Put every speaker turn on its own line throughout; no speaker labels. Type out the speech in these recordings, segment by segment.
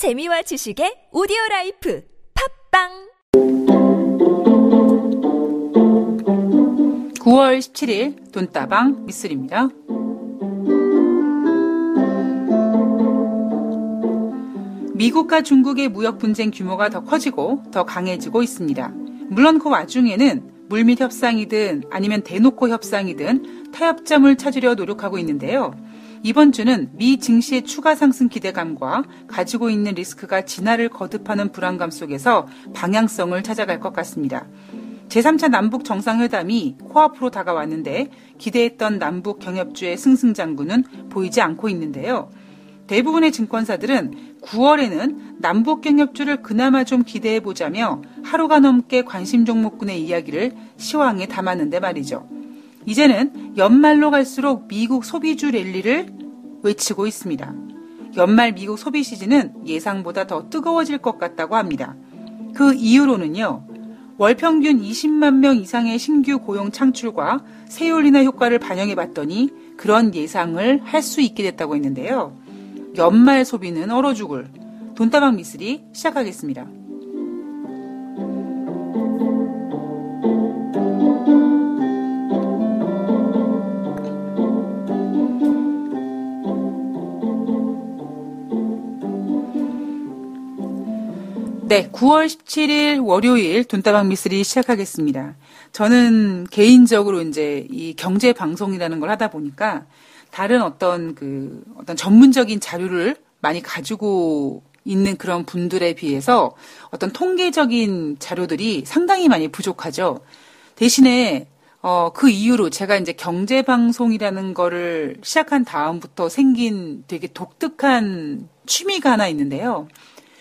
재미와 지식의 오디오 라이프 팟빵
9월 17일 돈다방 미스리입니다. 미국과 중국의 무역 분쟁 규모가 더 커지고 더 강해지고 있습니다. 물론 그 와중에는 물밑 협상이든 아니면 대놓고 협상이든 타협점을 찾으려 노력하고 있는데요. 이번 주는 미 증시의 추가 상승 기대감과 가지고 있는 리스크가 진화를 거듭하는 불안감 속에서 방향성을 찾아갈 것 같습니다. 제3차 남북 정상회담이 코앞으로 다가왔는데 기대했던 남북 경협주의 승승장구는 보이지 않고 있는데요. 대부분의 증권사들은 9월에는 남북 경협주를 그나마 좀 기대해 보자며 하루가 넘게 관심 종목군의 이야기를 시황에 담았는데 말이죠. 이제는 연말로 갈수록 미국 소비주 랠리를 외치고 있습니다. 연말 미국 소비 시즌은 예상보다 더 뜨거워질 것 같다고 합니다. 그 이유로는요. 월 평균 20만 명 이상의 신규 고용 창출과 세율 인하 효과를 반영해 봤더니 그런 예상을 할 수 있게 됐다고 했는데요. 연말 소비는 얼어 죽을 돈다방 미술이 시작하겠습니다. 네, 9월 17일 월요일 돈다방 미술이 시작하겠습니다. 저는 개인적으로 이제 이 경제 방송이라는 걸 하다 보니까 다른 어떤 그 어떤 전문적인 자료를 많이 가지고 있는 그런 분들에 비해서 어떤 통계적인 자료들이 상당히 많이 부족하죠. 대신에 어, 그 이후로 제가 이제 경제방송이라는 거를 시작한 다음부터 생긴 되게 독특한 취미가 하나 있는데요.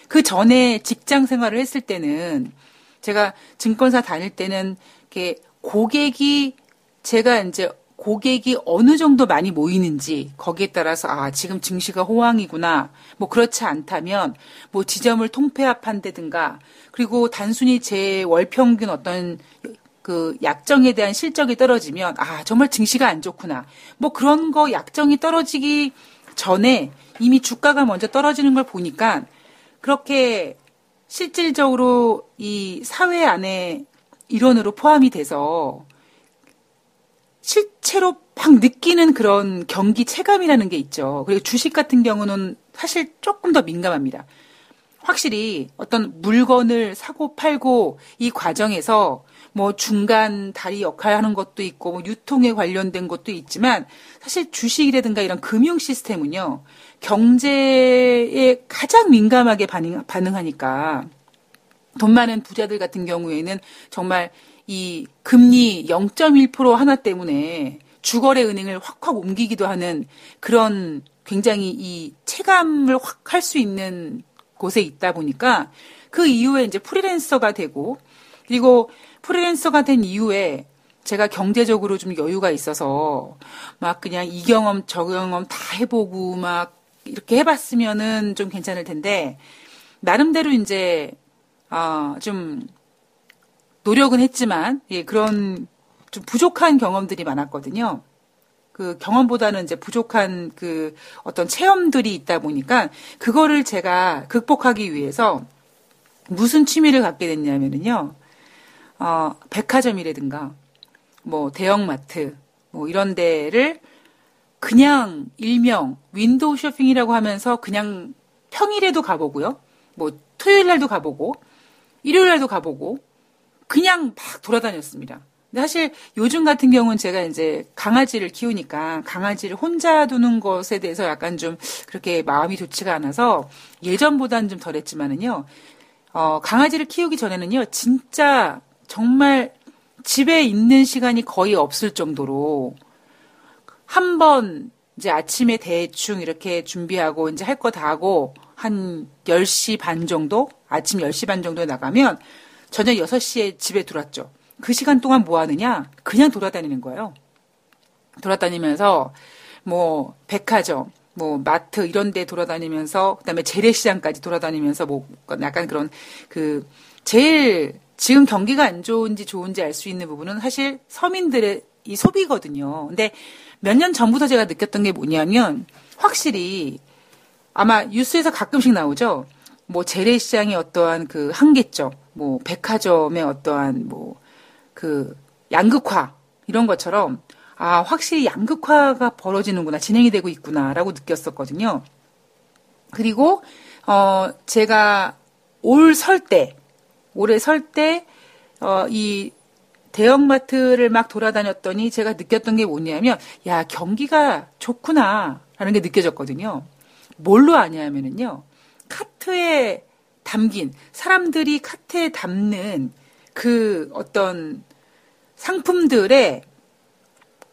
그 전에 직장 생활을 했을 때는 제가 증권사 다닐 때는 이렇게 고객이 제가 이제 고객이 어느 정도 많이 모이는지 거기에 따라서 아 지금 증시가 호황이구나. 뭐 그렇지 않다면 뭐 지점을 통폐합한다든가 그리고 단순히 제 월 평균 어떤 그 약정에 대한 실적이 떨어지면 아 정말 증시가 안 좋구나. 뭐 그런 거 약정이 떨어지기 전에 이미 주가가 먼저 떨어지는 걸 보니까 그렇게 실질적으로 이 사회 안에 일원으로 포함이 돼서 실제로 막 느끼는 그런 경기 체감이라는 게 있죠. 그리고 주식 같은 경우는 사실 조금 더 민감합니다. 확실히 어떤 물건을 사고 팔고 이 과정에서 뭐 중간 다리 역할 하는 것도 있고 뭐 유통에 관련된 것도 있지만 사실 주식이라든가 이런 금융 시스템은요 경제에 가장 민감하게 반응, 반응하니까 돈 많은 부자들 같은 경우에는 정말 이 금리 0.1% 하나 때문에 주거래 은행을 확확 옮기기도 하는 그런 굉장히 이 체감을 확 할 수 있는 곳에 있다 보니까 그 이후에 이제 프리랜서가 되고 그리고 프리랜서가 된 이후에 제가 경제적으로 좀 여유가 있어서 막 그냥 이 경험 저 경험 다 해보고 막 이렇게 해봤으면은 좀 괜찮을 텐데 나름대로 이제 아좀 노력은 했지만 예 그런 좀 부족한 경험들이 많았거든요. 그 경험보다는 이제 부족한 그 어떤 체험들이 있다 보니까 그거를 제가 극복하기 위해서 무슨 취미를 갖게 됐냐면은요. 어, 백화점이라든가 뭐 대형마트 뭐 이런 데를 그냥 일명 윈도우 쇼핑이라고 하면서 그냥 평일에도 가보고요. 뭐 토요일 날도 가보고 일요일 날도 가보고 그냥 막 돌아다녔습니다. 근데 사실 요즘 같은 경우는 제가 이제 강아지를 키우니까 강아지를 혼자 두는 것에 대해서 약간 좀 그렇게 마음이 좋지가 않아서 예전보다는 좀 덜했지만은요. 어, 강아지를 키우기 전에는요. 진짜 정말 집에 있는 시간이 거의 없을 정도로 한 번 이제 아침에 대충 이렇게 준비하고 이제 할 거 다 하고 한 10시 반 정도? 아침 10시 반 정도에 나가면 저녁 6시에 집에 들어왔죠. 그 시간 동안 뭐 하느냐? 그냥 돌아다니는 거예요. 돌아다니면서 뭐 백화점, 뭐 마트 이런 데 돌아다니면서 그다음에 재래시장까지 돌아다니면서 뭐 약간 그런 그 제일 지금 경기가 안 좋은지 좋은지 알 수 있는 부분은 사실 서민들의 이 소비거든요. 근데 몇 년 전부터 제가 느꼈던 게 뭐냐면 확실히 아마 뉴스에서 가끔씩 나오죠. 뭐 재래시장의 어떠한 그 한계점, 뭐 백화점의 어떠한 뭐 그 양극화 이런 것처럼 아 확실히 양극화가 벌어지는구나 진행이 되고 있구나라고 느꼈었거든요. 그리고 어 제가 올 설 때 올해 설때 어이 대형마트를 막 돌아다녔더니 제가 느꼈던 게 뭐냐면 야 경기가 좋구나라는 게 느껴졌거든요. 뭘로 아냐면은요 카트에 담긴 사람들이 카트에 담는 그 어떤 상품들의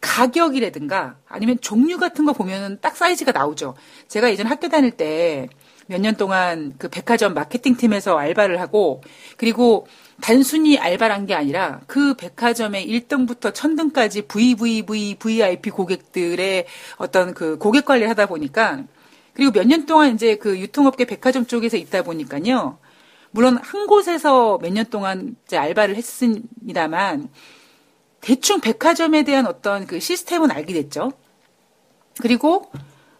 가격이라든가 아니면 종류 같은 거 보면은 딱 사이즈가 나오죠. 제가 예전 학교 다닐 때 몇 년 동안 그 백화점 마케팅 팀에서 알바를 하고 그리고 단순히 알바를 한 게 아니라 그 백화점의 1등부터 1000등까지 VVV, VIP 고객들의 어떤 그 고객 관리를 하다 보니까 그리고 몇 년 동안 이제 그 유통업계 백화점 쪽에서 있다 보니까요. 물론 한 곳에서 몇 년 동안 이제 알바를 했습니다만 대충 백화점에 대한 어떤 그 시스템은 알게 됐죠. 그리고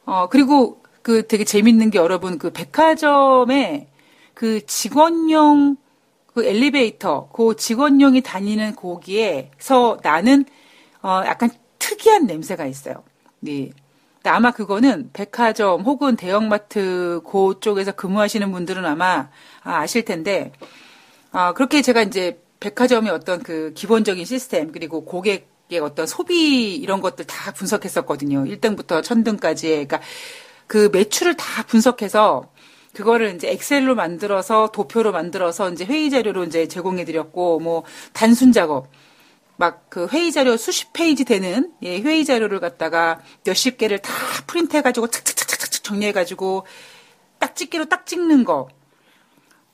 어 그리고 그 되게 재밌는 게 여러분 그 백화점에 그 직원용 그 엘리베이터 그 직원용이 다니는 거기에서 나는 어 약간 특이한 냄새가 있어요. 네. 아마 그거는 백화점 혹은 대형마트 그쪽에서 근무하시는 분들은 아마 아실 텐데 아 그렇게 제가 이제 백화점의 어떤 그 기본적인 시스템 그리고 고객의 어떤 소비 이런 것들 다 분석했었거든요. 1등부터 1000등까지. 그러니까 그 매출을 다 분석해서 그거를 이제 엑셀로 만들어서 도표로 만들어서 이제 회의 자료로 이제 제공해 드렸고 뭐 단순 작업 막 그 회의 자료 수십 페이지 되는 예, 회의 자료를 갖다가 몇십 개를 다 프린트 해 가지고 착착착착착 정리해 가지고 딱 찍개로 딱 찍는 거.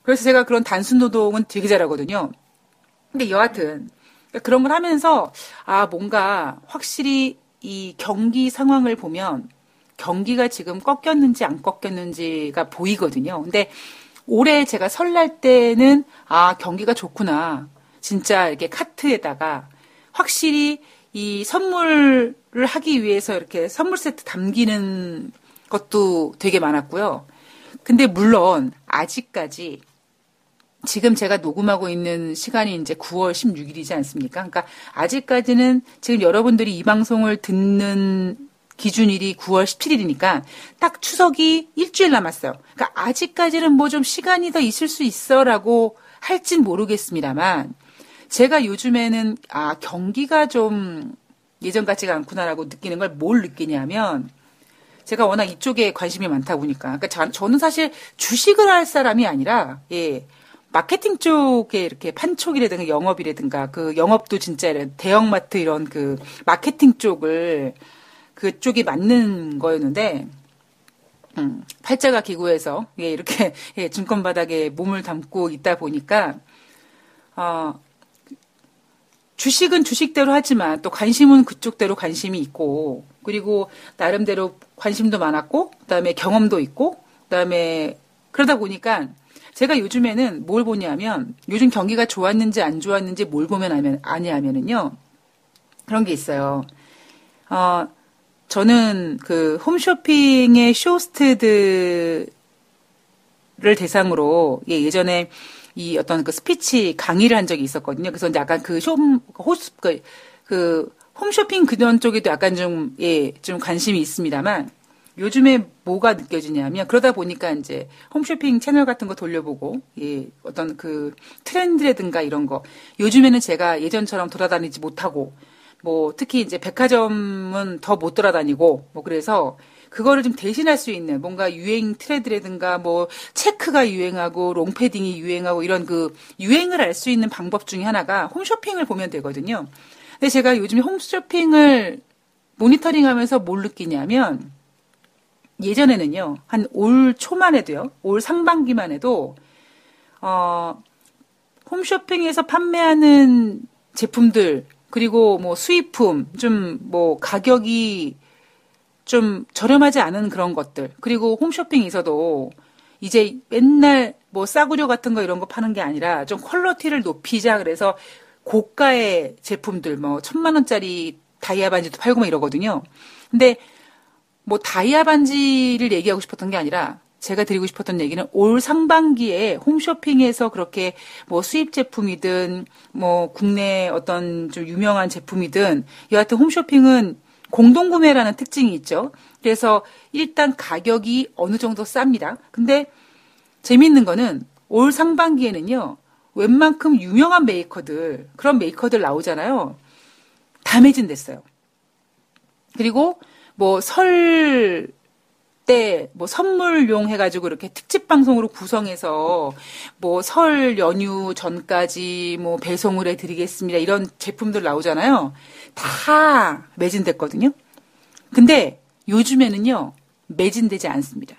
그래서 제가 그런 단순 노동은 되게 잘하거든요. 근데 여하튼 그런 걸 하면서 아 뭔가 확실히 이 경기 상황을 보면 경기가 지금 꺾였는지 안 꺾였는지가 보이거든요. 근데 올해 제가 설날 때는 아 경기가 좋구나. 진짜 이렇게 카트에다가 확실히 이 선물을 하기 위해서 이렇게 선물 세트 담기는 것도 되게 많았고요. 근데 물론 아직까지 지금 제가 녹음하고 있는 시간이 이제 9월 16일이지 않습니까? 그러니까 아직까지는 지금 여러분들이 이 방송을 듣는 기준일이 9월 17일이니까 딱 추석이 일주일 남았어요. 그러니까 아직까지는 뭐 좀 시간이 더 있을 수 있어라고 할진 모르겠습니다만 제가 요즘에는 아 경기가 좀 예전 같지가 않구나라고 느끼는 걸 뭘 느끼냐면 제가 워낙 이쪽에 관심이 많다 보니까 그러니까 저는 사실 주식을 할 사람이 아니라 예 마케팅 쪽에 이렇게 판촉이라든가 영업이라든가 그 영업도 진짜 대형마트 이런 그 마케팅 쪽을 그쪽이 맞는 거였는데 음, 팔자가 기구해서 예, 이렇게 예, 증권 바닥에 몸을 담고 있다 보니까 어, 주식은 주식대로 하지만 또 관심은 그쪽대로 관심이 있고 그리고 나름대로 관심도 많았고 그다음에 경험도 있고 그다음에 그러다 보니까 제가 요즘에는 뭘 보냐면 요즘 경기가 좋았는지 안 좋았는지 뭘 보면 아면 아니하면은요 그런 게 있어요. 어 저는 그 홈쇼핑의 쇼호스트들을 대상으로 예, 예전에 이 어떤 그 스피치 강의를 한 적이 있었거든요. 그래서 약간 그 쇼, 호스, 그, 그 홈쇼핑 그런 쪽에도 약간 좀, 예, 좀 관심이 있습니다만 요즘에 뭐가 느껴지냐면 그러다 보니까 이제 홈쇼핑 채널 같은 거 돌려보고 예, 어떤 그 트렌드라든가 이런 거 요즘에는 제가 예전처럼 돌아다니지 못하고 뭐 특히 이제 백화점은 더 못 돌아다니고 뭐 그래서 그거를 좀 대신할 수 있는 뭔가 유행 트렌드라든가 뭐 체크가 유행하고 롱패딩이 유행하고 이런 그 유행을 알 수 있는 방법 중에 하나가 홈쇼핑을 보면 되거든요. 근데 제가 요즘에 홈쇼핑을 모니터링 하면서 뭘 느끼냐면 예전에는요, 한 올 초만 해도요, 올 상반기만 해도, 어, 홈쇼핑에서 판매하는 제품들, 그리고 뭐 수입품, 좀 뭐 가격이 좀 저렴하지 않은 그런 것들, 그리고 홈쇼핑에서도 이제 맨날 뭐 싸구려 같은 거 이런 거 파는 게 아니라 좀 퀄러티를 높이자 그래서 고가의 제품들, 뭐 천만 원짜리 다이아 반지도 팔고 막 이러거든요. 근데 뭐 다이아 반지를 얘기하고 싶었던 게 아니라 제가 드리고 싶었던 얘기는 올 상반기에 홈쇼핑에서 그렇게 뭐 수입 제품이든 뭐 국내 어떤 좀 유명한 제품이든 여하튼 홈쇼핑은 공동구매라는 특징이 있죠. 그래서 일단 가격이 어느 정도 쌉니다. 근데 재밌는 거는 올 상반기에는요. 웬만큼 유명한 메이커들, 그런 메이커들 나오잖아요. 다 매진됐어요. 그리고 뭐 설 때 뭐 선물용 해가지고 이렇게 특집 방송으로 구성해서 뭐 설 연휴 전까지 뭐 배송을 해드리겠습니다. 이런 제품들 나오잖아요. 다 매진됐거든요. 근데 요즘에는요, 매진되지 않습니다.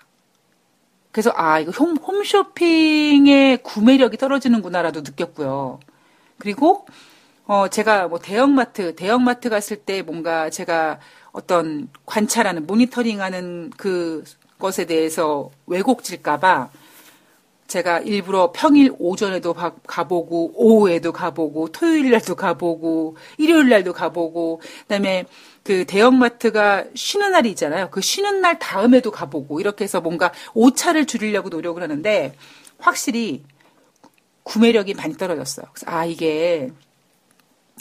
그래서 아 이거 홈, 홈쇼핑의 구매력이 떨어지는구나라도 느꼈고요. 그리고 어 제가 뭐 대형마트 대형마트 갔을 때 뭔가 제가 어떤 관찰하는 모니터링하는 그 것에 대해서 왜곡질까봐 제가 일부러 평일 오전에도 가보고 오후에도 가보고 토요일 날도 가보고 일요일 날도 가보고 그다음에 그 대형마트가 쉬는 날이 있잖아요. 그 쉬는 날 다음에도 가보고 이렇게 해서 뭔가 오차를 줄이려고 노력을 하는데 확실히 구매력이 많이 떨어졌어요. 그래서 아 이게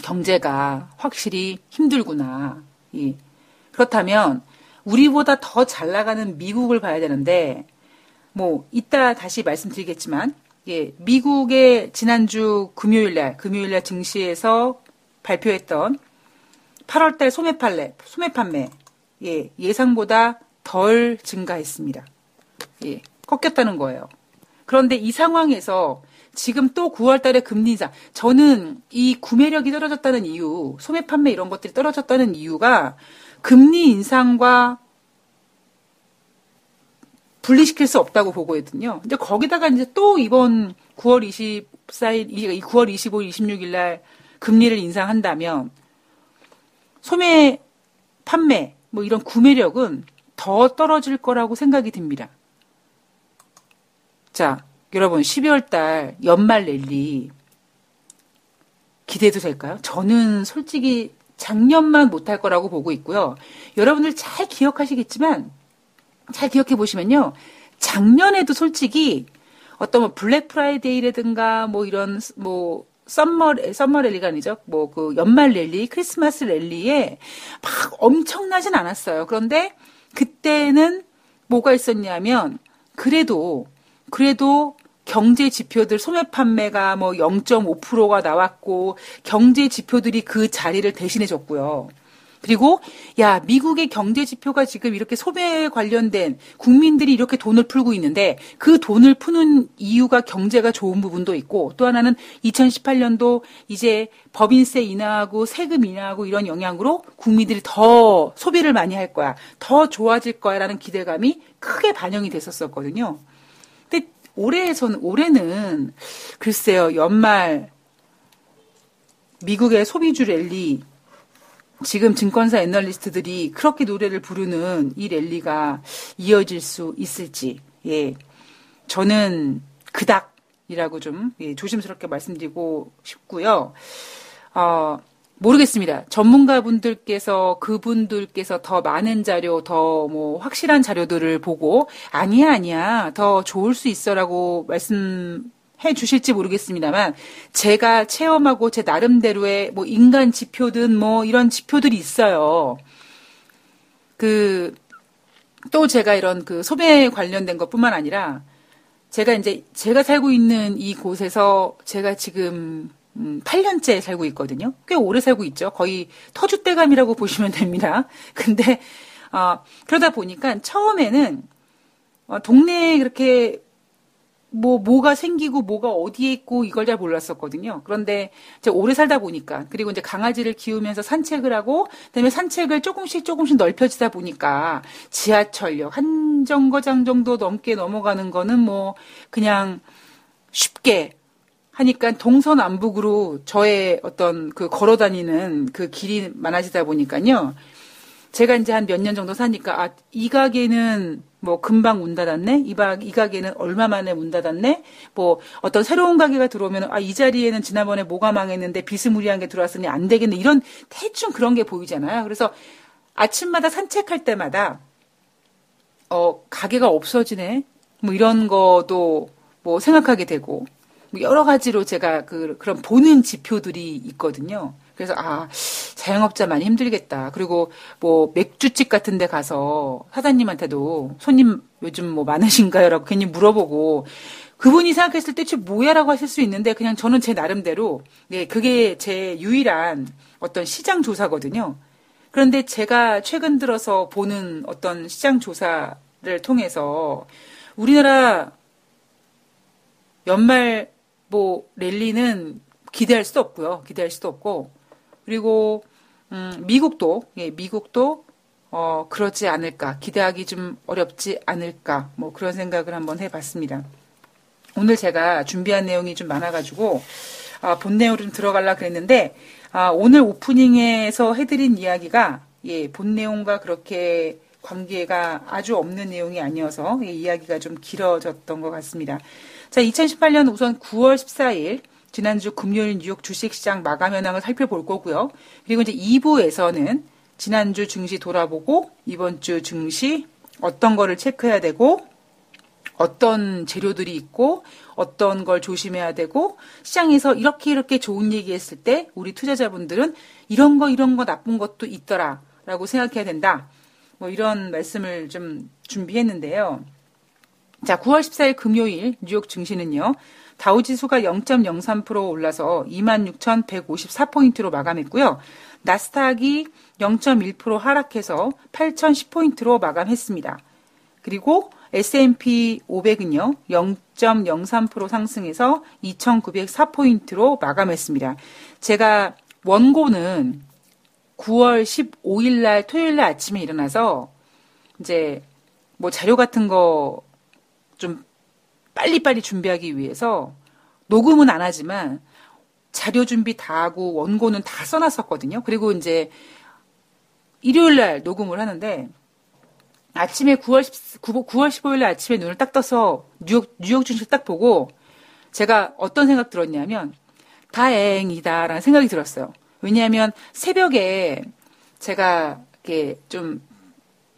경제가 확실히 힘들구나. 이 그렇다면 우리보다 더 잘 나가는 미국을 봐야 되는데 뭐 이따 다시 말씀드리겠지만 예, 미국의 지난주 금요일 날 금요일 날 증시에서 발표했던 8월 달 소매 판매, 소매 판매 예, 예상보다 덜 증가했습니다. 예, 꺾였다는 거예요. 그런데 이 상황에서 지금 또 9월 달에 금리 인상. 저는 이 구매력이 떨어졌다는 이유, 소매 판매 이런 것들이 떨어졌다는 이유가 금리 인상과 분리시킬 수 없다고 보고있거든요. 근데 거기다가 이제 또 이번 9월 24일, 9월 25일, 26일 날 금리를 인상한다면 소매 판매 뭐 이런 구매력은 더 떨어질 거라고 생각이 듭니다. 자, 여러분 12월 달 연말 랠리 기대해도 될까요? 저는 솔직히 작년만 못할 거라고 보고 있고요. 여러분들 잘 기억하시겠지만 잘 기억해 보시면요. 작년에도 솔직히 어떤 뭐 블랙 프라이데이라든가 뭐 이런 뭐 summer summer 랠리가 아니죠. 뭐 그 연말 랠리, 크리스마스 랠리에 막 엄청나진 않았어요. 그런데 그때는 뭐가 있었냐면 그래도 그래도 경제 지표들 소매 판매가 뭐 0.5%가 나왔고 경제 지표들이 그 자리를 대신해 줬고요. 그리고 야 미국의 경제 지표가 지금 이렇게 소매에 관련된 국민들이 이렇게 돈을 풀고 있는데 그 돈을 푸는 이유가 경제가 좋은 부분도 있고 또 하나는 2018년도 이제 법인세 인하하고 세금 인하하고 이런 영향으로 국민들이 더 소비를 많이 할 거야 더 좋아질 거야라는 기대감이 크게 반영이 됐었었거든요. 근데 올해에서는 올해는 글쎄요 연말 미국의 소비주 랠리 지금 증권사 애널리스트들이 그렇게 노래를 부르는 이 랠리가 이어질 수 있을지, 예. 저는 그닥이라고 좀 예, 조심스럽게 말씀드리고 싶고요. 어, 모르겠습니다. 전문가분들께서 그분들께서 더 많은 자료, 더 뭐 확실한 자료들을 보고 아니야 아니야 더 좋을 수 있어라고 말씀 해 주실지 모르겠습니다만 제가 체험하고 제 나름대로의 뭐 인간 지표든 뭐 이런 지표들이 있어요. 그 또 제가 이런 그 소매 관련된 것뿐만 아니라 제가 이제 제가 살고 있는 이 곳에서 제가 지금 음, 8년째 살고 있거든요. 꽤 오래 살고 있죠. 거의 터줏대감이라고 보시면 됩니다. 근데 어, 그러다 보니까 처음에는 어, 동네에 그렇게 뭐 뭐가 생기고 뭐가 어디에 있고 이걸 잘 몰랐었거든요. 그런데 이제 오래 살다 보니까 그리고 이제 강아지를 키우면서 산책을 하고 그다음에 산책을 조금씩 조금씩 넓혀지다 보니까 지하철역 한 정거장 정도 넘게 넘어가는 거는 뭐 그냥 쉽게 하니까 동서남북으로 저의 어떤 그 걸어 다니는 그 길이 많아지다 보니까요. 제가 이제 한 몇 년 정도 사니까 아, 이 가게는 뭐 금방 문 닫았네. 이, 바, 이 가게는 얼마 만에 문 닫았네. 뭐 어떤 새로운 가게가 들어오면 아, 이 자리에는 지난번에 뭐가 망했는데 비스무리한 게 들어왔으니 안 되겠네. 이런 대충 그런 게 보이잖아요. 그래서 아침마다 산책할 때마다 어, 가게가 없어지네. 뭐 이런 거도 뭐 생각하게 되고 뭐 여러 가지로 제가 그 그런 보는 지표들이 있거든요. 그래서 아 자영업자 많이 힘들겠다. 그리고 뭐 맥주집 같은 데 가서 사장님한테도 손님 요즘 뭐 많으신가요라고 괜히 물어보고 그분이 생각했을 때 뭐야라고 하실 수 있는데 그냥 저는 제 나름대로 네 그게 제 유일한 어떤 시장 조사거든요. 그런데 제가 최근 들어서 보는 어떤 시장 조사를 통해서 우리나라 연말 뭐 랠리는 기대할 수도 없고요. 기대할 수도 없고 그리고 음, 미국도 예, 미국도 어, 그러지 않을까 기대하기 좀 어렵지 않을까 뭐 그런 생각을 한번 해봤습니다. 오늘 제가 준비한 내용이 좀 많아가지고 아, 본 내용으로 좀 들어갈라 그랬는데 아, 오늘 오프닝에서 해드린 이야기가 예, 본 내용과 그렇게 관계가 아주 없는 내용이 아니어서 예, 이야기가 좀 길어졌던 것 같습니다. 자, 2018년 우선 9월 14일 지난주 금요일 뉴욕 주식시장 마감 현황을 살펴볼 거고요. 그리고 이제 2부에서는 지난주 증시 돌아보고 이번 주 증시 어떤 거를 체크해야 되고 어떤 재료들이 있고 어떤 걸 조심해야 되고 시장에서 이렇게 이렇게 좋은 얘기했을 때 우리 투자자분들은 이런 거 이런 거 나쁜 것도 있더라라고 생각해야 된다. 뭐 이런 말씀을 좀 준비했는데요. 자, 9월 14일 금요일 뉴욕 증시는요. 다우지수가 0.03% 올라서 26,154포인트로 마감했고요. 나스닥이 0.1% 하락해서 8,010포인트로 마감했습니다. 그리고 S&P 500은요, 0.03% 상승해서 2,904포인트로 마감했습니다. 제가 원고는 9월 15일 날 토요일 날 아침에 일어나서 이제 뭐 자료 같은 거 좀 빨리빨리 준비하기 위해서 녹음은 안 하지만 자료 준비 다 하고 원고는 다 써놨었거든요. 그리고 이제 일요일 날 녹음을 하는데 아침에 9월 10, 9월 15일 날 아침에 눈을 딱 떠서 뉴욕 뉴욕 증시 딱 보고 제가 어떤 생각 들었냐면 다행이다라는 생각이 들었어요. 왜냐하면 새벽에 제가 이렇게 좀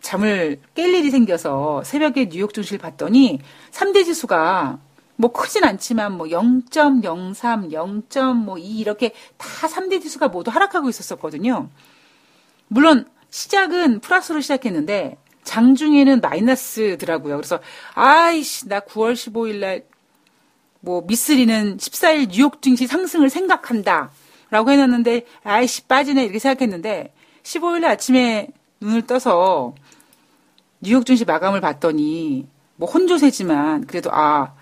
잠을 깰 일이 생겨서 새벽에 뉴욕 증시를 봤더니 3대 지수가 뭐 크진 않지만 뭐 0.03, 0.2 이렇게 다 3대 지수가 모두 하락하고 있었었거든요. 물론 시작은 플러스로 시작했는데 장중에는 마이너스더라고요. 그래서 아이씨 나 9월 15일 날 뭐 미쓰리는 14일 뉴욕 증시 상승을 생각한다. 라고 해놨는데 아이씨 빠지네 이렇게 생각했는데 15일 날 아침에 눈을 떠서 뉴욕 증시 마감을 봤더니 뭐 혼조세지만 그래도 아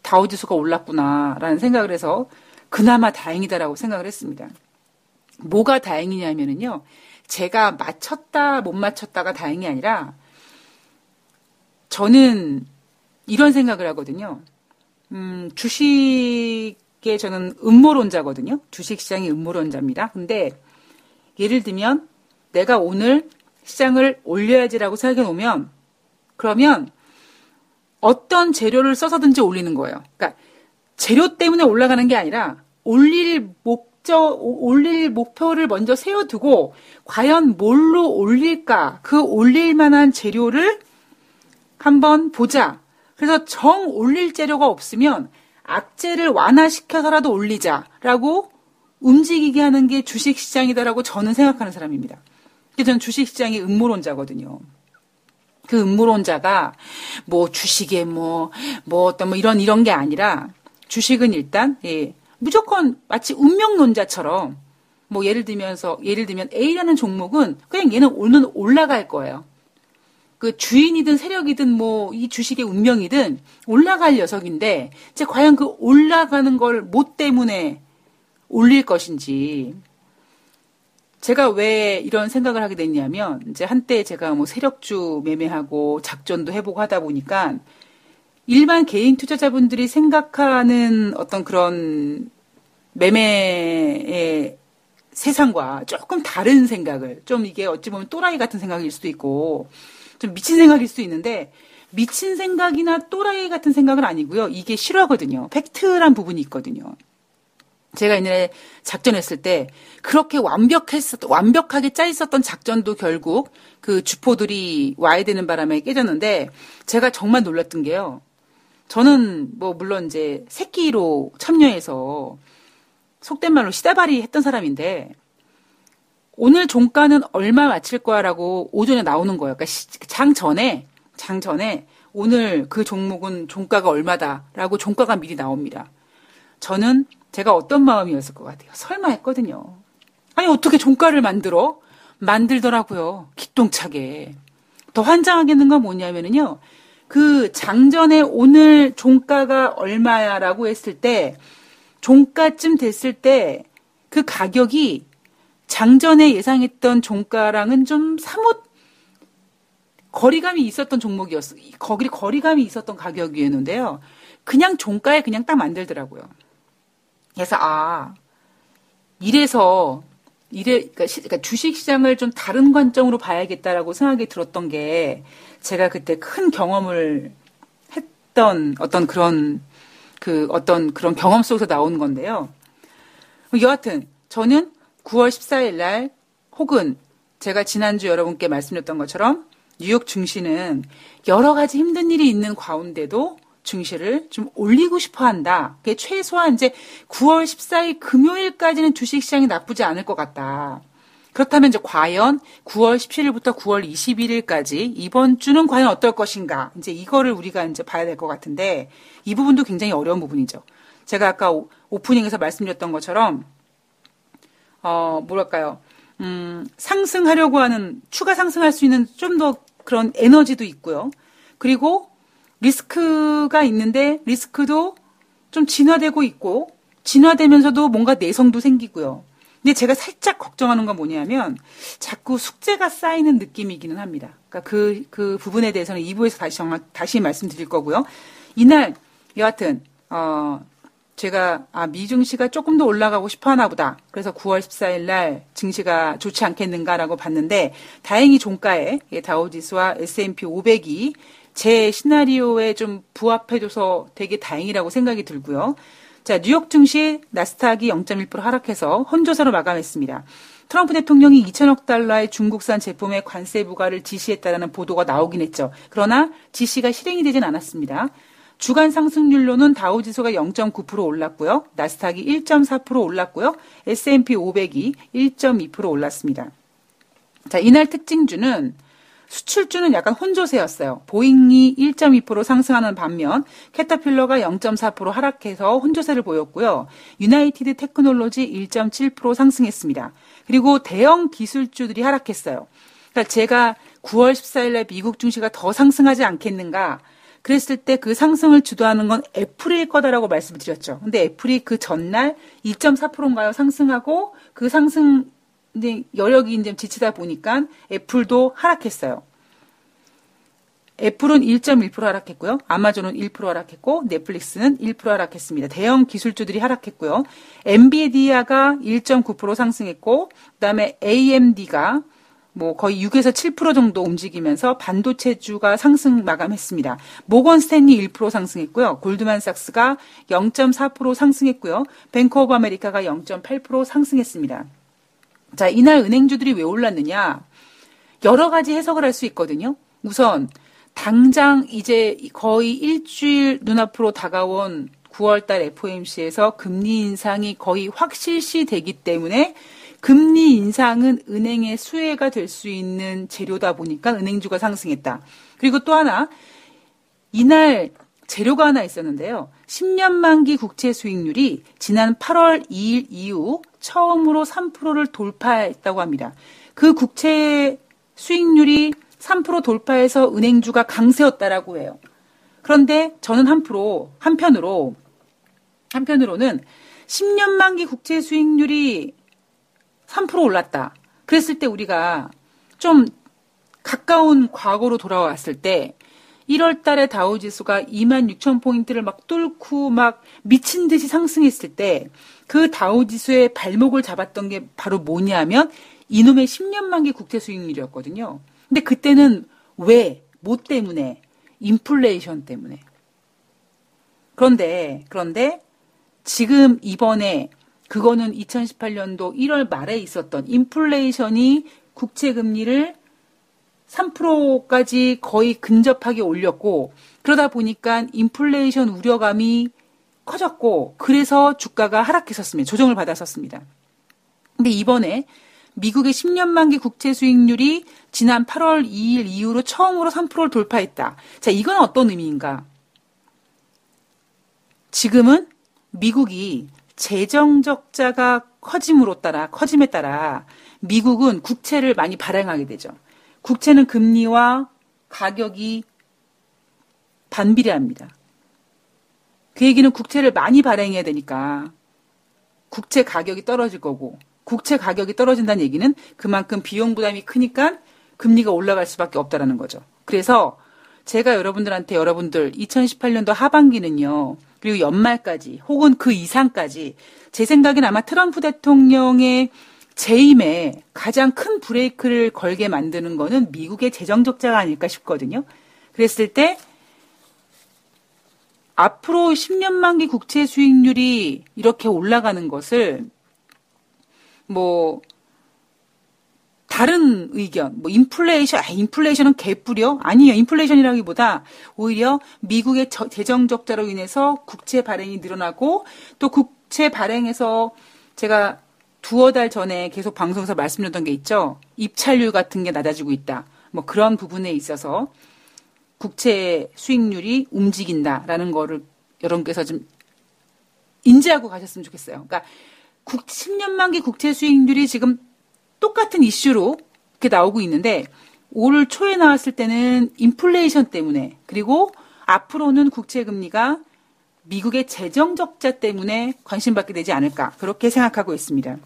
다우지수가 올랐구나라는 생각을 해서 그나마 다행이다라고 생각을 했습니다. 뭐가 다행이냐면은요. 제가 맞췄다 못 맞췄다가 다행이 아니라 저는 이런 생각을 하거든요. 음, 주식에 저는 음모론자거든요. 주식 시장이 음모론자입니다. 근데 예를 들면 내가 오늘 시장을 올려야지라고 생각해 놓으면 그러면 어떤 재료를 써서든지 올리는 거예요. 그러니까 재료 때문에 올라가는 게 아니라 올릴 목적, 올릴 목표를 먼저 세워두고 과연 뭘로 올릴까? 그 올릴 만한 재료를 한번 보자. 그래서 정 올릴 재료가 없으면 악재를 완화시켜서라도 올리자라고 움직이게 하는 게 주식 시장이다라고 저는 생각하는 사람입니다. 저는 주식 시장의 음모론자거든요. 그 음모론자가 뭐 주식에 뭐, 뭐 어떤 뭐 이런 이런 게 아니라 주식은 일단, 예, 무조건 마치 운명론자처럼 뭐 예를 들면서, 예를 들면 A라는 종목은 그냥 얘는 오늘 올라갈 거예요. 그 주인이든 세력이든 뭐 이 주식의 운명이든 올라갈 녀석인데 이제 과연 그 올라가는 걸 뭐 때문에 올릴 것인지 제가 왜 이런 생각을 하게 됐냐면 이제 한때 제가 뭐 세력주 매매하고 작전도 해보고 하다 보니까 일반 개인 투자자분들이 생각하는 어떤 그런 매매의 세상과 조금 다른 생각을 좀 이게 어찌 보면 또라이 같은 생각일 수도 있고 좀 미친 생각일 수도 있는데 미친 생각이나 또라이 같은 생각은 아니고요. 이게 실화거든요. 팩트란 부분이 있거든요. 제가 옛날에 작전했을 때 그렇게 완벽했었 완벽하게 짜 있었던 작전도 결국 그 주포들이 와야 되는 바람에 깨졌는데 제가 정말 놀랐던 게요. 저는 뭐 물론 이제 새끼로 참여해서 속된 말로 시다발이 했던 사람인데 오늘 종가는 얼마 맞힐 거야라고 오전에 나오는 거예요. 그러니까 장 전에 장 전에 오늘 그 종목은 종가가 얼마다라고 종가가 미리 나옵니다. 저는 제가 어떤 마음이었을 것 같아요. 설마 했거든요. 아니 어떻게 종가를 만들어? 만들더라고요. 기똥차게. 더 환장하겠는 건 뭐냐면은요. 그 장전에 오늘 종가가 얼마야 라고 했을 때 종가쯤 됐을 때 그 가격이 장전에 예상했던 종가랑은 좀 사뭇 거리감이 있었던 종목이었어. 거기 거리감이 있었던 가격이었는데요. 그냥 종가에 그냥 딱 만들더라고요. 그래서 아 이래서 이래 그러니까, 시, 그러니까 주식 시장을 좀 다른 관점으로 봐야겠다라고 생각이 들었던 게 제가 그때 큰 경험을 했던 어떤 그런 그 어떤 그런 경험 속에서 나온 건데요. 여하튼 저는 9월 14일 날 혹은 제가 지난주 여러분께 말씀드렸던 것처럼 뉴욕 증시는 여러 가지 힘든 일이 있는 가운데도 증시를 좀 올리고 싶어 한다. 그게 최소한 이제 9월 14일 금요일까지는 주식 시장이 나쁘지 않을 것 같다. 그렇다면 이제 과연 9월 17일부터 9월 21일까지 이번 주는 과연 어떨 것인가? 이제 이거를 우리가 이제 봐야 될 것 같은데 이 부분도 굉장히 어려운 부분이죠. 제가 아까 오프닝에서 말씀드렸던 것처럼 어 뭐랄까요? 음, 상승하려고 하는 추가 상승할 수 있는 좀 더 그런 에너지도 있고요. 그리고 리스크가 있는데 리스크도 좀 진화되고 있고 진화되면서도 뭔가 내성도 생기고요. 근데 제가 살짝 걱정하는 건 뭐냐면 자꾸 숙제가 쌓이는 느낌이기는 합니다. 그러니까 그, 그 부분에 대해서는 2부에서 다시 정말, 다시 말씀드릴 거고요. 이날, 여하튼, 어, 제가, 아, 미증시가 조금 더 올라가고 싶어 하나 보다. 그래서 9월 14일 날 증시가 좋지 않겠는가라고 봤는데, 다행히 종가에 다우지수와 S&P 500이 제 시나리오에 좀 부합해줘서 되게 다행이라고 생각이 들고요. 자, 뉴욕 증시 나스닥이 0.1% 하락해서 혼조세로 마감했습니다. 트럼프 대통령이 2천억 달러의 중국산 제품에 관세 부과를 지시했다는 보도가 나오긴 했죠. 그러나 지시가 실행이 되진 않았습니다. 주간 상승률로는 다우지수가 0.9% 올랐고요. 나스닥이 1.4% 올랐고요. S&P 500이 1.2% 올랐습니다. 자, 이날 특징주는 수출주는 약간 혼조세였어요. 보잉이 1.2% 상승하는 반면 캐터필러가 0.4% 하락해서 혼조세를 보였고요. 유나이티드 테크놀로지 1.7% 상승했습니다. 그리고 대형 기술주들이 하락했어요. 그러니까 제가 9월 14일 날 미국 증시가 더 상승하지 않겠는가 그랬을 때 그 상승을 주도하는 건 애플일 거다라고 말씀을 드렸죠. 근데 애플이 그 전날 2.4%인가요? 상승하고 그 상승 이제 여력이 이제 지치다 보니까 애플도 하락했어요. 애플은 1.1% 하락했고요. 아마존은 1% 하락했고 넷플릭스는 1% 하락했습니다. 대형 기술주들이 하락했고요. 엔비디아가 1.9% 상승했고 그다음에 AMD가 뭐 거의 6에서 7% 정도 움직이면서 반도체주가 상승 마감했습니다. 모건 스탠리 1% 상승했고요. 골드만삭스가 0.4% 상승했고요. 뱅크 오브 아메리카가 0.8% 상승했습니다. 자, 이날 은행주들이 왜 올랐느냐? 여러 가지 해석을 할 수 있거든요. 우선 당장 이제 거의 일주일 눈앞으로 다가온 9월달 FOMC에서 금리 인상이 거의 확실시 되기 때문에 금리 인상은 은행의 수혜가 될 수 있는 재료다 보니까 은행주가 상승했다. 그리고 또 하나 이날 재료가 하나 있었는데요. 10년 만기 국채 수익률이 지난 8월 2일 이후 처음으로 3%를 돌파했다고 합니다. 그 국채 수익률이 3% 돌파해서 은행주가 강세였다라고 해요. 그런데 저는 한프로 한편으로 한편으로는 10년 만기 국채 수익률이 3% 올랐다. 그랬을 때 우리가 좀 가까운 과거로 돌아왔을 때 1월 달에 다우 지수가 2만 6천 포인트를 막 뚫고 막 미친 듯이 상승했을 때 그 다우 지수의 발목을 잡았던 게 바로 뭐냐면 이놈의 10년 만기 국채 수익률이었거든요. 근데 그때는 왜? 뭐 때문에? 인플레이션 때문에. 그런데, 그런데 지금 이번에 그거는 2018년도 1월 말에 있었던 인플레이션이 국채 금리를 3%까지 거의 근접하게 올렸고 그러다 보니까 인플레이션 우려감이 커졌고 그래서 주가가 하락했었습니다. 조정을 받았었습니다. 근데 이번에 미국의 10년 만기 국채 수익률이 지난 8월 2일 이후로 처음으로 3%를 돌파했다. 자, 이건 어떤 의미인가? 지금은 미국이 재정 적자가 커짐으로 따라 커짐에 따라 미국은 국채를 많이 발행하게 되죠. 국채는 금리와 가격이 반비례합니다. 그 얘기는 국채를 많이 발행해야 되니까 국채 가격이 떨어질 거고 국채 가격이 떨어진다는 얘기는 그만큼 비용 부담이 크니까 금리가 올라갈 수밖에 없다라는 거죠. 그래서 제가 여러분들한테 여러분들 2018년도 하반기는요. 그리고 연말까지 혹은 그 이상까지 제 생각엔 아마 트럼프 대통령의 재임에 가장 큰 브레이크를 걸게 만드는 거는 미국의 재정 적자가 아닐까 싶거든요. 그랬을 때 앞으로 10년 만기 국채 수익률이 이렇게 올라가는 것을 뭐 다른 의견, 뭐 인플레이션, 아, 인플레이션은 개뿌려? 아니에요. 인플레이션이라기보다 오히려 미국의 저, 재정 적자로 인해서 국채 발행이 늘어나고 또 국채 발행에서 제가 두어 달 전에 계속 방송에서 말씀드렸던 게 있죠. 입찰률 같은 게 낮아지고 있다. 뭐 그런 부분에 있어서 국채 수익률이 움직인다라는 거를 여러분께서 좀 인지하고 가셨으면 좋겠어요. 그러니까 10년 만기 국채 수익률이 지금 똑같은 이슈로 이렇게 나오고 있는데 올 초에 나왔을 때는 인플레이션 때문에 그리고 앞으로는 국채 금리가 미국의 재정 적자 때문에 관심받게 되지 않을까 그렇게 생각하고 있습니다.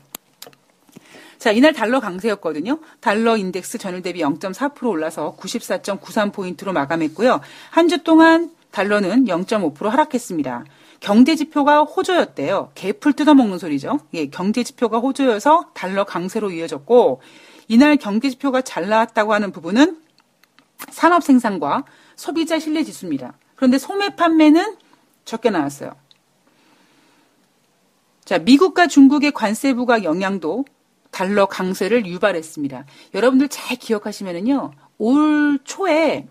자, 이날 달러 강세였거든요. 달러 인덱스 전일 대비 0.4% 올라서 94.93포인트로 마감했고요. 한 주 동안 달러는 0.5% 하락했습니다. 경제 지표가 호조였대요. 개풀 뜯어먹는 소리죠. 예, 경제 지표가 호조여서 달러 강세로 이어졌고 이날 경제 지표가 잘 나왔다고 하는 부분은 산업 생산과 소비자 신뢰 지수입니다. 그런데 소매 판매는 적게 나왔어요. 자, 미국과 중국의 관세 부과 영향도 달러 강세를 유발했습니다. 여러분들 잘 기억하시면은요, 올 초에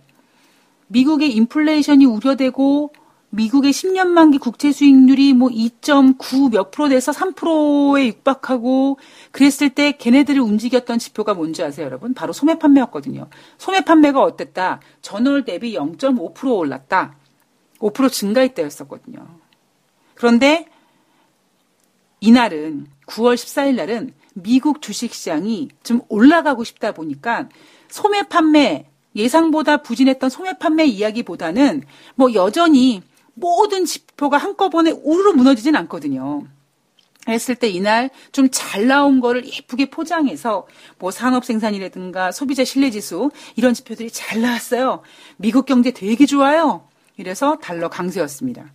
미국의 인플레이션이 우려되고 미국의 10년 만기 국채 수익률이 뭐 2.9 몇 프로 돼서 3%에 육박하고 그랬을 때 걔네들을 움직였던 지표가 뭔지 아세요, 여러분? 바로 소매 판매였거든요. 소매 판매가 어땠다? 전월 대비 0.5% 올랐다. 5% 증가했다였었거든요. 그런데 이날은 9월 14일 날은 미국 주식시장이 좀 올라가고 싶다 보니까 소매 판매 예상보다 부진했던 소매 판매 이야기보다는 뭐 여전히 모든 지표가 한꺼번에 우르르 무너지진 않거든요. 했을 때 이날 좀 잘 나온 거를 예쁘게 포장해서 뭐 산업 생산이라든가 소비자 신뢰 지수 이런 지표들이 잘 나왔어요. 미국 경제 되게 좋아요. 이래서 달러 강세였습니다.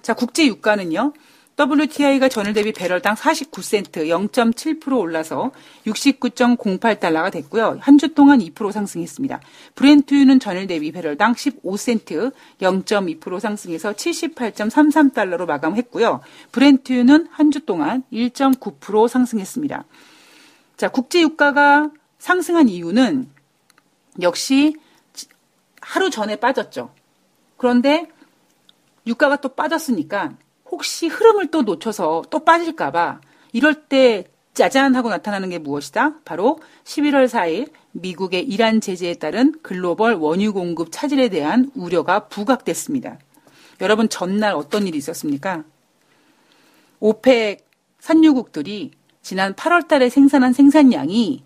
자, 국제 유가는요. WTI가 전일 대비 배럴당 49센트 0.7% 올라서 69.08달러가 됐고요. 한 주 동안 2% 상승했습니다. 브렌트유는 전일 대비 배럴당 15센트 0.2% 상승해서 78.33달러로 마감했고요. 브렌트유는 한 주 동안 1.9% 상승했습니다. 자, 국제 유가가 상승한 이유는 역시 하루 전에 빠졌죠. 그런데 유가가 또 빠졌으니까 혹시 흐름을 또 놓쳐서 또 빠질까봐 이럴 때 짜잔 하고 나타나는 게 무엇이다? 바로 11월 4일 미국의 이란 제재에 따른 글로벌 원유 공급 차질에 대한 우려가 부각됐습니다. 여러분 전날 어떤 일이 있었습니까? 오펙 산유국들이 지난 8월 달에 생산한 생산량이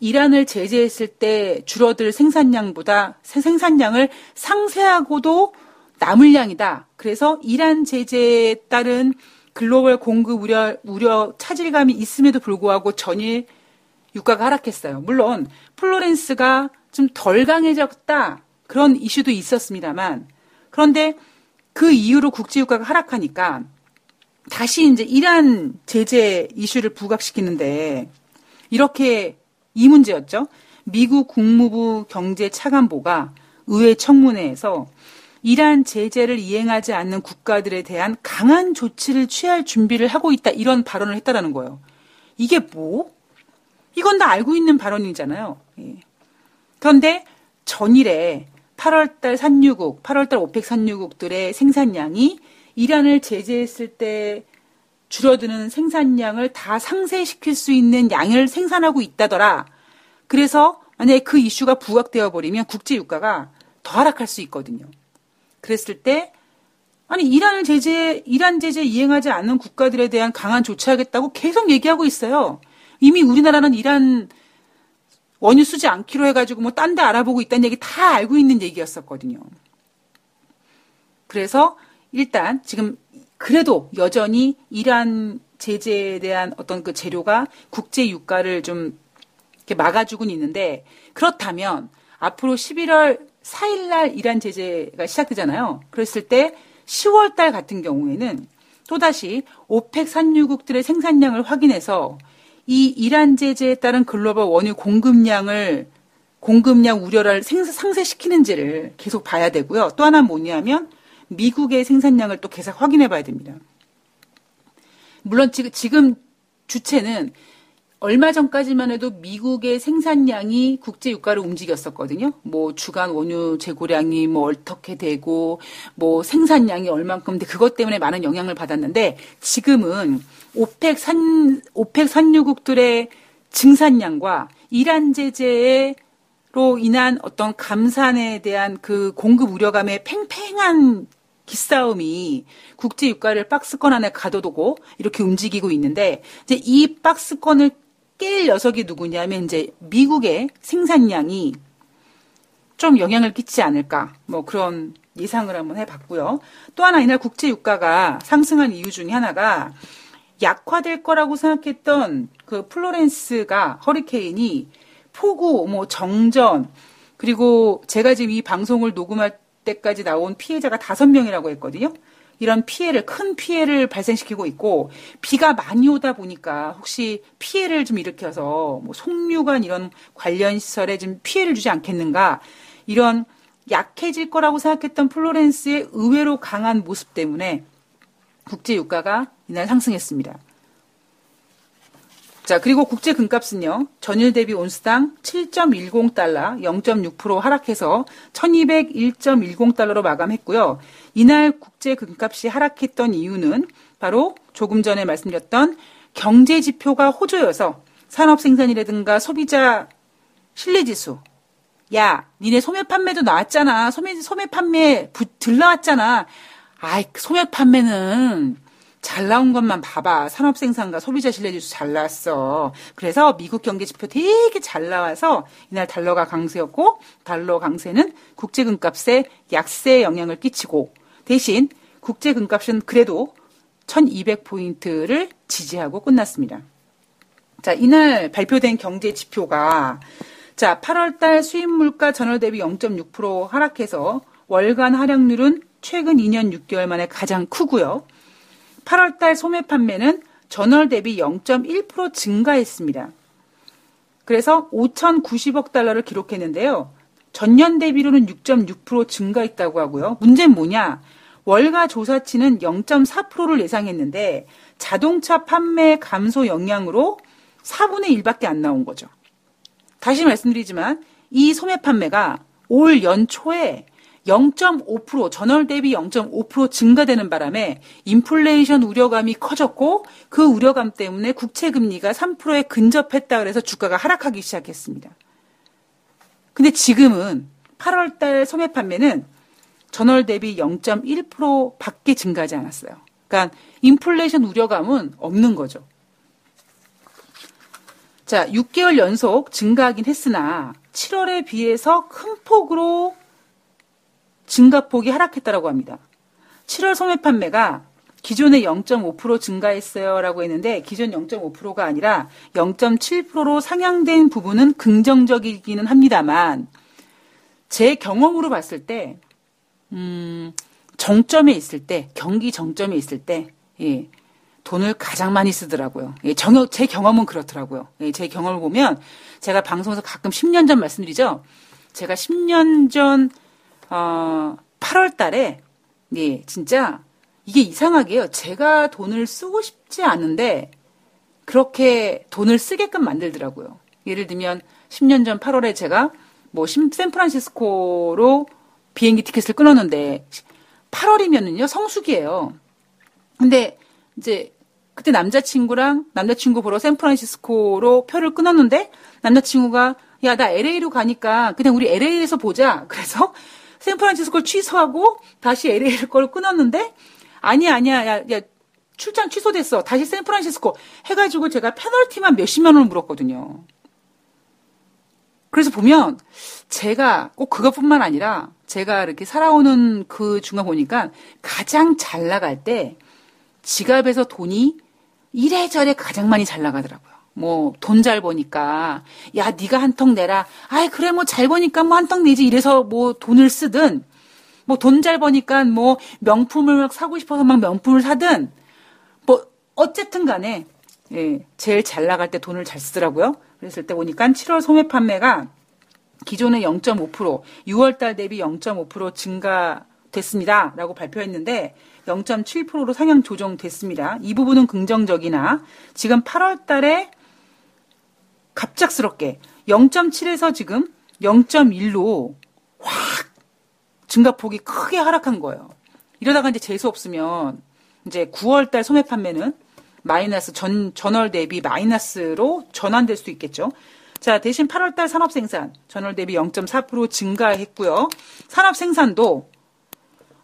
이란을 제재했을 때 줄어들 생산량보다 생산량을 상쇄하고도 남을 양이다. 그래서 이란 제재에 따른 글로벌 공급 우려, 우려 차질감이 있음에도 불구하고 전일 유가가 하락했어요. 물론 플로렌스가 좀 덜 강해졌다. 그런 이슈도 있었습니다만 그런데 그 이후로 국제 유가가 하락하니까 다시 이제 이란 제재 이슈를 부각시키는데 이렇게 이 문제였죠. 미국 국무부 경제 차관보가 의회 청문회에서 이란 제재를 이행하지 않는 국가들에 대한 강한 조치를 취할 준비를 하고 있다. 이런 발언을 했다라는 거예요. 이게 뭐? 이건 다 알고 있는 발언이잖아요. 예. 그런데 전일에 8월달 산유국, 8월달 오펙 산유국들의 생산량이 이란을 제재했을 때 줄어드는 생산량을 다 상쇄시킬 수 있는 양을 생산하고 있다더라. 그래서 만약에 그 이슈가 부각되어 버리면 국제 유가가 더 하락할 수 있거든요. 그랬을 때 아니 이란을 제재 이란 제재 이행하지 않는 국가들에 대한 강한 조치하겠다고 계속 얘기하고 있어요. 이미 우리나라는 이란 원유 쓰지 않기로 해가지고 뭐 딴 데 알아보고 있다는 얘기 다 알고 있는 얘기였었거든요. 그래서 일단 지금 그래도 여전히 이란 제재에 대한 어떤 그 재료가 국제 유가를 좀 이렇게 막아주고는 있는데 그렇다면 앞으로 11월 4일 날 이란 제재가 시작되잖아요. 그랬을 때 10월 달 같은 경우에는 또다시 오펙 산유국들의 생산량을 확인해서 이 이란 제재에 따른 글로벌 원유 공급량을 공급량 우려를 상쇄시키는지를 계속 봐야 되고요. 또 하나 뭐냐면 미국의 생산량을 또 계속 확인해 봐야 됩니다. 물론 지금 주체는 얼마 전까지만 해도 미국의 생산량이 국제 유가를 움직였었거든요. 뭐 주간 원유 재고량이 뭐 어떻게 되고 뭐 생산량이 얼만큼 돼 그것 때문에 많은 영향을 받았는데 지금은 OPEC 산 OPEC 산유국들의 증산량과 이란 제재로 인한 어떤 감산에 대한 그 공급 우려감의 팽팽한 기싸움이 국제 유가를 박스권 안에 가둬두고 이렇게 움직이고 있는데 이제 이 박스권을 깰 녀석이 누구냐면 이제 미국의 생산량이 좀 영향을 끼치지 않을까 뭐 그런 예상을 한번 해봤고요. 또 하나 이날 국제 유가가 상승한 이유 중에 하나가 약화될 거라고 생각했던 그 플로렌스가 허리케인이 폭우, 뭐 정전 그리고 제가 지금 이 방송을 녹음할 때까지 나온 피해자가 다섯 명이라고 했거든요. 이런 피해를 큰 피해를 발생시키고 있고 비가 많이 오다 보니까 혹시 피해를 좀 일으켜서 뭐 송유관 이런 관련 시설에 좀 피해를 주지 않겠는가 이런 약해질 거라고 생각했던 플로렌스의 의외로 강한 모습 때문에 국제 유가가 이날 상승했습니다. 자, 그리고 국제 금값은요, 전일 대비 온스당 7.10달러, 0.6% 하락해서 1201.10달러로 마감했고요. 이날 국제 금값이 하락했던 이유는 바로 조금 전에 말씀드렸던 경제 지표가 호조여서 산업 생산이라든가 소비자 신뢰 지수. 야, 니네 소매 판매도 나왔잖아. 소매, 소매 판매 들 나왔잖아. 아이, 소매 판매는 잘 나온 것만 봐봐. 산업 생산과 소비자 신뢰 지수 잘 나왔어. 그래서 미국 경제 지표 되게 잘 나와서 이날 달러가 강세였고 달러 강세는 국제 금값에 약세 영향을 끼치고 대신 국제 금값은 그래도 1200포인트를 지지하고 끝났습니다. 자, 이날 발표된 경제 지표가 자, 8월 달 수입 물가 전월 대비 0.6% 하락해서 월간 하락률은 최근 2년 6개월 만에 가장 크고요. 8월 달 소매 판매는 전월 대비 0.1% 증가했습니다. 그래서 5,090억 달러를 기록했는데요. 전년 대비로는 6.6% 증가했다고 하고요. 문제는 뭐냐? 월가 조사치는 0.4%를 예상했는데 자동차 판매 감소 영향으로 4분의 1밖에 안 나온 거죠. 다시 말씀드리지만 이 소매 판매가 올 연초에 0.5% 전월 대비 0.5% 증가되는 바람에 인플레이션 우려감이 커졌고 그 우려감 때문에 국채 금리가 3%에 근접했다 그래서 주가가 하락하기 시작했습니다. 근데 지금은 8월 달 소매 판매는 전월 대비 0.1%밖에 증가하지 않았어요. 그러니까 인플레이션 우려감은 없는 거죠. 자, 6개월 연속 증가하긴 했으나 7월에 비해서 큰 폭으로 증가폭이 하락했다라고 합니다. 7월 소매 판매가 기존에 0.5% 증가했어요라고 했는데 기존 0.5%가 아니라 0.7%로 상향된 부분은 긍정적이기는 합니다만 제 경험으로 봤을 때 음, 정점에 있을 때 경기 정점에 있을 때 예, 돈을 가장 많이 쓰더라고요. 예, 정, 제 경험은 그렇더라고요. 예, 제 경험을 보면 제가 방송에서 가끔 10년 전 말씀드리죠. 제가 10년 전 어, 8월 달에, 네, 진짜, 이게 이상하게요. 제가 돈을 쓰고 싶지 않은데, 그렇게 돈을 쓰게끔 만들더라고요. 예를 들면, 10년 전 8월에 제가 뭐 샌프란시스코로 비행기 티켓을 끊었는데, 8월이면은요, 성수기예요. 근데 이제 그때 남자친구랑 남자친구 보러 샌프란시스코로 표를 끊었는데 남자친구가 야 나 LA로 가니까 그냥 우리 LA에서 보자. 그래서 샌프란시스코를 취소하고 다시 LA 걸 끊었는데 아니야 아니야 야, 야 출장 취소됐어. 다시 샌프란시스코 해가지고 제가 페널티만 몇십만 원을 물었거든요. 그래서 보면 제가 꼭 그것뿐만 아니라 제가 이렇게 살아오는 그 중간 보니까 가장 잘 나갈 때 지갑에서 돈이 이래저래 가장 많이 잘 나가더라고요. 뭐 돈 잘 버니까 야 네가 한 턱 내라. 아이 그래 뭐 잘 버니까 뭐 한 턱 내지 이래서 뭐 돈을 쓰든 뭐 돈 잘 버니까 뭐 명품을 막 사고 싶어서 막 명품을 사든 뭐 어쨌든 간에 예, 제일 잘 나갈 때 돈을 잘 쓰더라고요. 그랬을 때 보니까 7월 소매 판매가 기존의 0.5% 6월 달 대비 0.5% 증가됐습니다. 라고 발표했는데 0.7%로 상향 조정됐습니다. 이 부분은 긍정적이나 지금 8월 달에 갑작스럽게 0.7에서 지금 0.1로 확 증가폭이 크게 하락한 거예요. 이러다가 이제 재수 없으면 이제 9월 달 소매 판매는 마이너스 전 전월 대비 마이너스로 전환될 수도 있겠죠. 자, 대신 8월 달 산업 생산 전월 대비 0.4% 증가했고요. 산업 생산도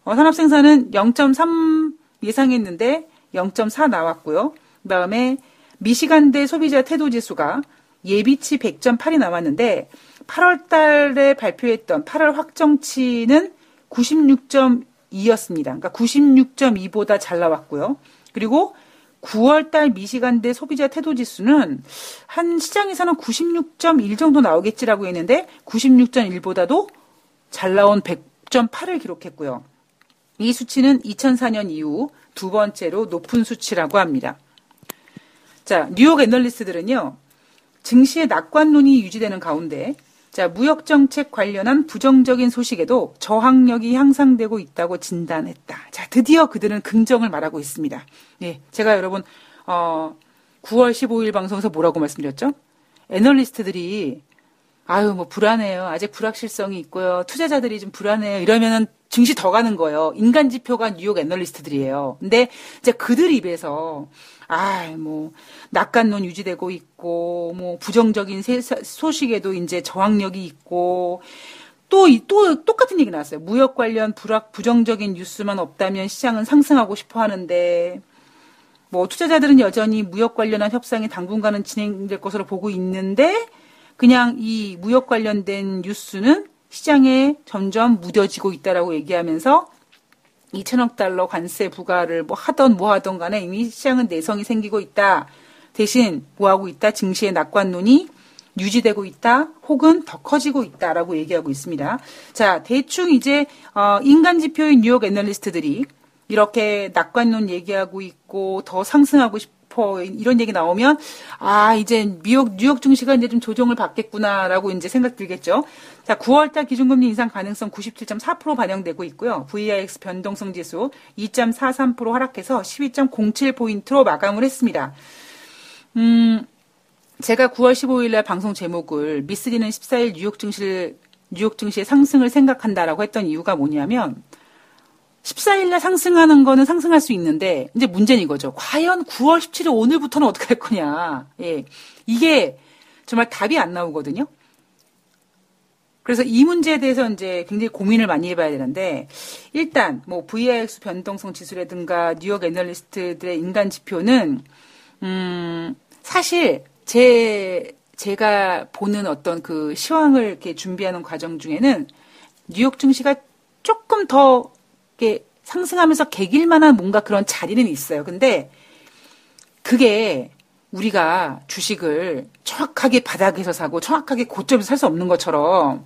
어, 산업 생산은 0.3 예상했는데 0.4 나왔고요. 그다음에 미시간대 소비자 태도 지수가 예비치 100.8이 나왔는데 8월 달에 발표했던 8월 확정치는 96.2였습니다. 그러니까 96.2보다 잘 나왔고요. 그리고 9월 달 미시간대 소비자 태도 지수는 한 시장에서는 96.1 정도 나오겠지라고 했는데 96.1보다도 잘 나온 100.8을 기록했고요. 이 수치는 2004년 이후 두 번째로 높은 수치라고 합니다. 자, 뉴욕 애널리스트들은요, 증시의 낙관론이 유지되는 가운데, 자, 무역 정책 관련한 부정적인 소식에도 저항력이 향상되고 있다고 진단했다. 자, 드디어 그들은 긍정을 말하고 있습니다. 예, 제가 여러분, 어, 9월 15일 방송에서 뭐라고 말씀드렸죠? 애널리스트들이 아유, 뭐 불안해요. 아직 불확실성이 있고요. 투자자들이 좀 불안해요. 이러면은 증시 더 가는 거예요. 인간 지표가 뉴욕 애널리스트들이에요. 근데 이제 그들 입에서 아, 뭐 낙관론 유지되고 있고 뭐 부정적인 소식에도 이제 저항력이 있고 또, 또 똑같은 얘기 나왔어요. 무역 관련 불확 부정적인 뉴스만 없다면 시장은 상승하고 싶어 하는데 뭐 투자자들은 여전히 무역 관련한 협상이 당분간은 진행될 것으로 보고 있는데 그냥 이 무역 관련된 뉴스는 시장에 점점 무뎌지고 있다라고 얘기하면서 2천억 달러 관세 부과를 뭐 하던 뭐 하던 간에 이미 시장은 내성이 생기고 있다. 대신 뭐 하고 있다? 증시의 낙관론이 유지되고 있다 혹은 더 커지고 있다라고 얘기하고 있습니다. 자, 대충 이제 어, 인간 지표인 뉴욕 애널리스트들이 이렇게 낙관론 얘기하고 있고 더 상승하고 싶 이런 얘기 나오면 아 이제 뉴욕 뉴욕 증시가 이제 좀 조정을 받겠구나라고 이제 생각 들겠죠. 자 9월달 기준금리 인상 가능성 97.4% 반영되고 있고요. VIX 변동성 지수 2.43% 하락해서 12.07 포인트로 마감을 했습니다. 음 제가 9월 15일 날 방송 제목을 미스리는 14일 뉴욕 증시 뉴욕 증시의 상승을 생각한다라고 했던 이유가 뭐냐면 14일날 상승하는 거는 상승할 수 있는데 이제 문제는 이거죠. 과연 9월 17일 오늘부터는 어떻게 할 거냐. 예. 이게 정말 답이 안 나오거든요. 그래서 이 문제에 대해서 이제 굉장히 고민을 많이 해봐야 되는데 일단 뭐 VIX 변동성 지수라든가 뉴욕 애널리스트들의 인간 지표는 음 사실 제 제가 보는 어떤 그 시황을 이렇게 준비하는 과정 중에는 뉴욕 증시가 조금 더 이렇게 상승하면서 개길 만한 뭔가 그런 자리는 있어요. 근데 그게 우리가 주식을 정확하게 바닥에서 사고 정확하게 고점에서 살 수 없는 것처럼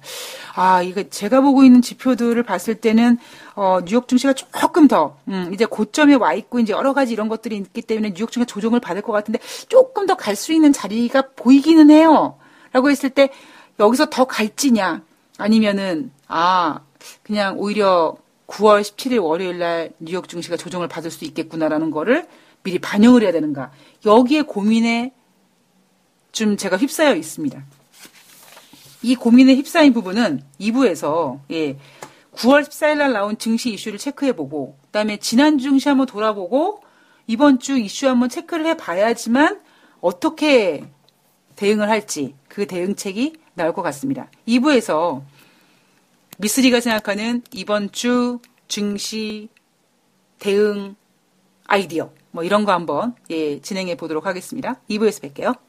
아 이거 제가 보고 있는 지표들을 봤을 때는 어 뉴욕 증시가 조금 더 음, 이제 고점에 와 있고 이제 여러 가지 이런 것들이 있기 때문에 뉴욕 증시가 조정을 받을 것 같은데 조금 더 갈 수 있는 자리가 보이기는 해요.라고 했을 때 여기서 더 갈지냐 아니면은 아 그냥 오히려 9월 17일 월요일 날 뉴욕 증시가 조정을 받을 수 있겠구나라는 거를 미리 반영을 해야 되는가. 여기에 고민에 좀 제가 휩싸여 있습니다. 이 고민에 휩싸인 부분은 2부에서 예, 9월 14일 날 나온 증시 이슈를 체크해보고 그다음에 지난 주 증시 한번 돌아보고 이번 주 이슈 한번 체크를 해봐야지만 어떻게 대응을 할지 그 대응책이 나올 것 같습니다. 2부에서 미스리가 생각하는 이번 주 증시 대응 아이디어 뭐 이런 거 한번 예, 진행해 보도록 하겠습니다. 2부에서 뵐게요.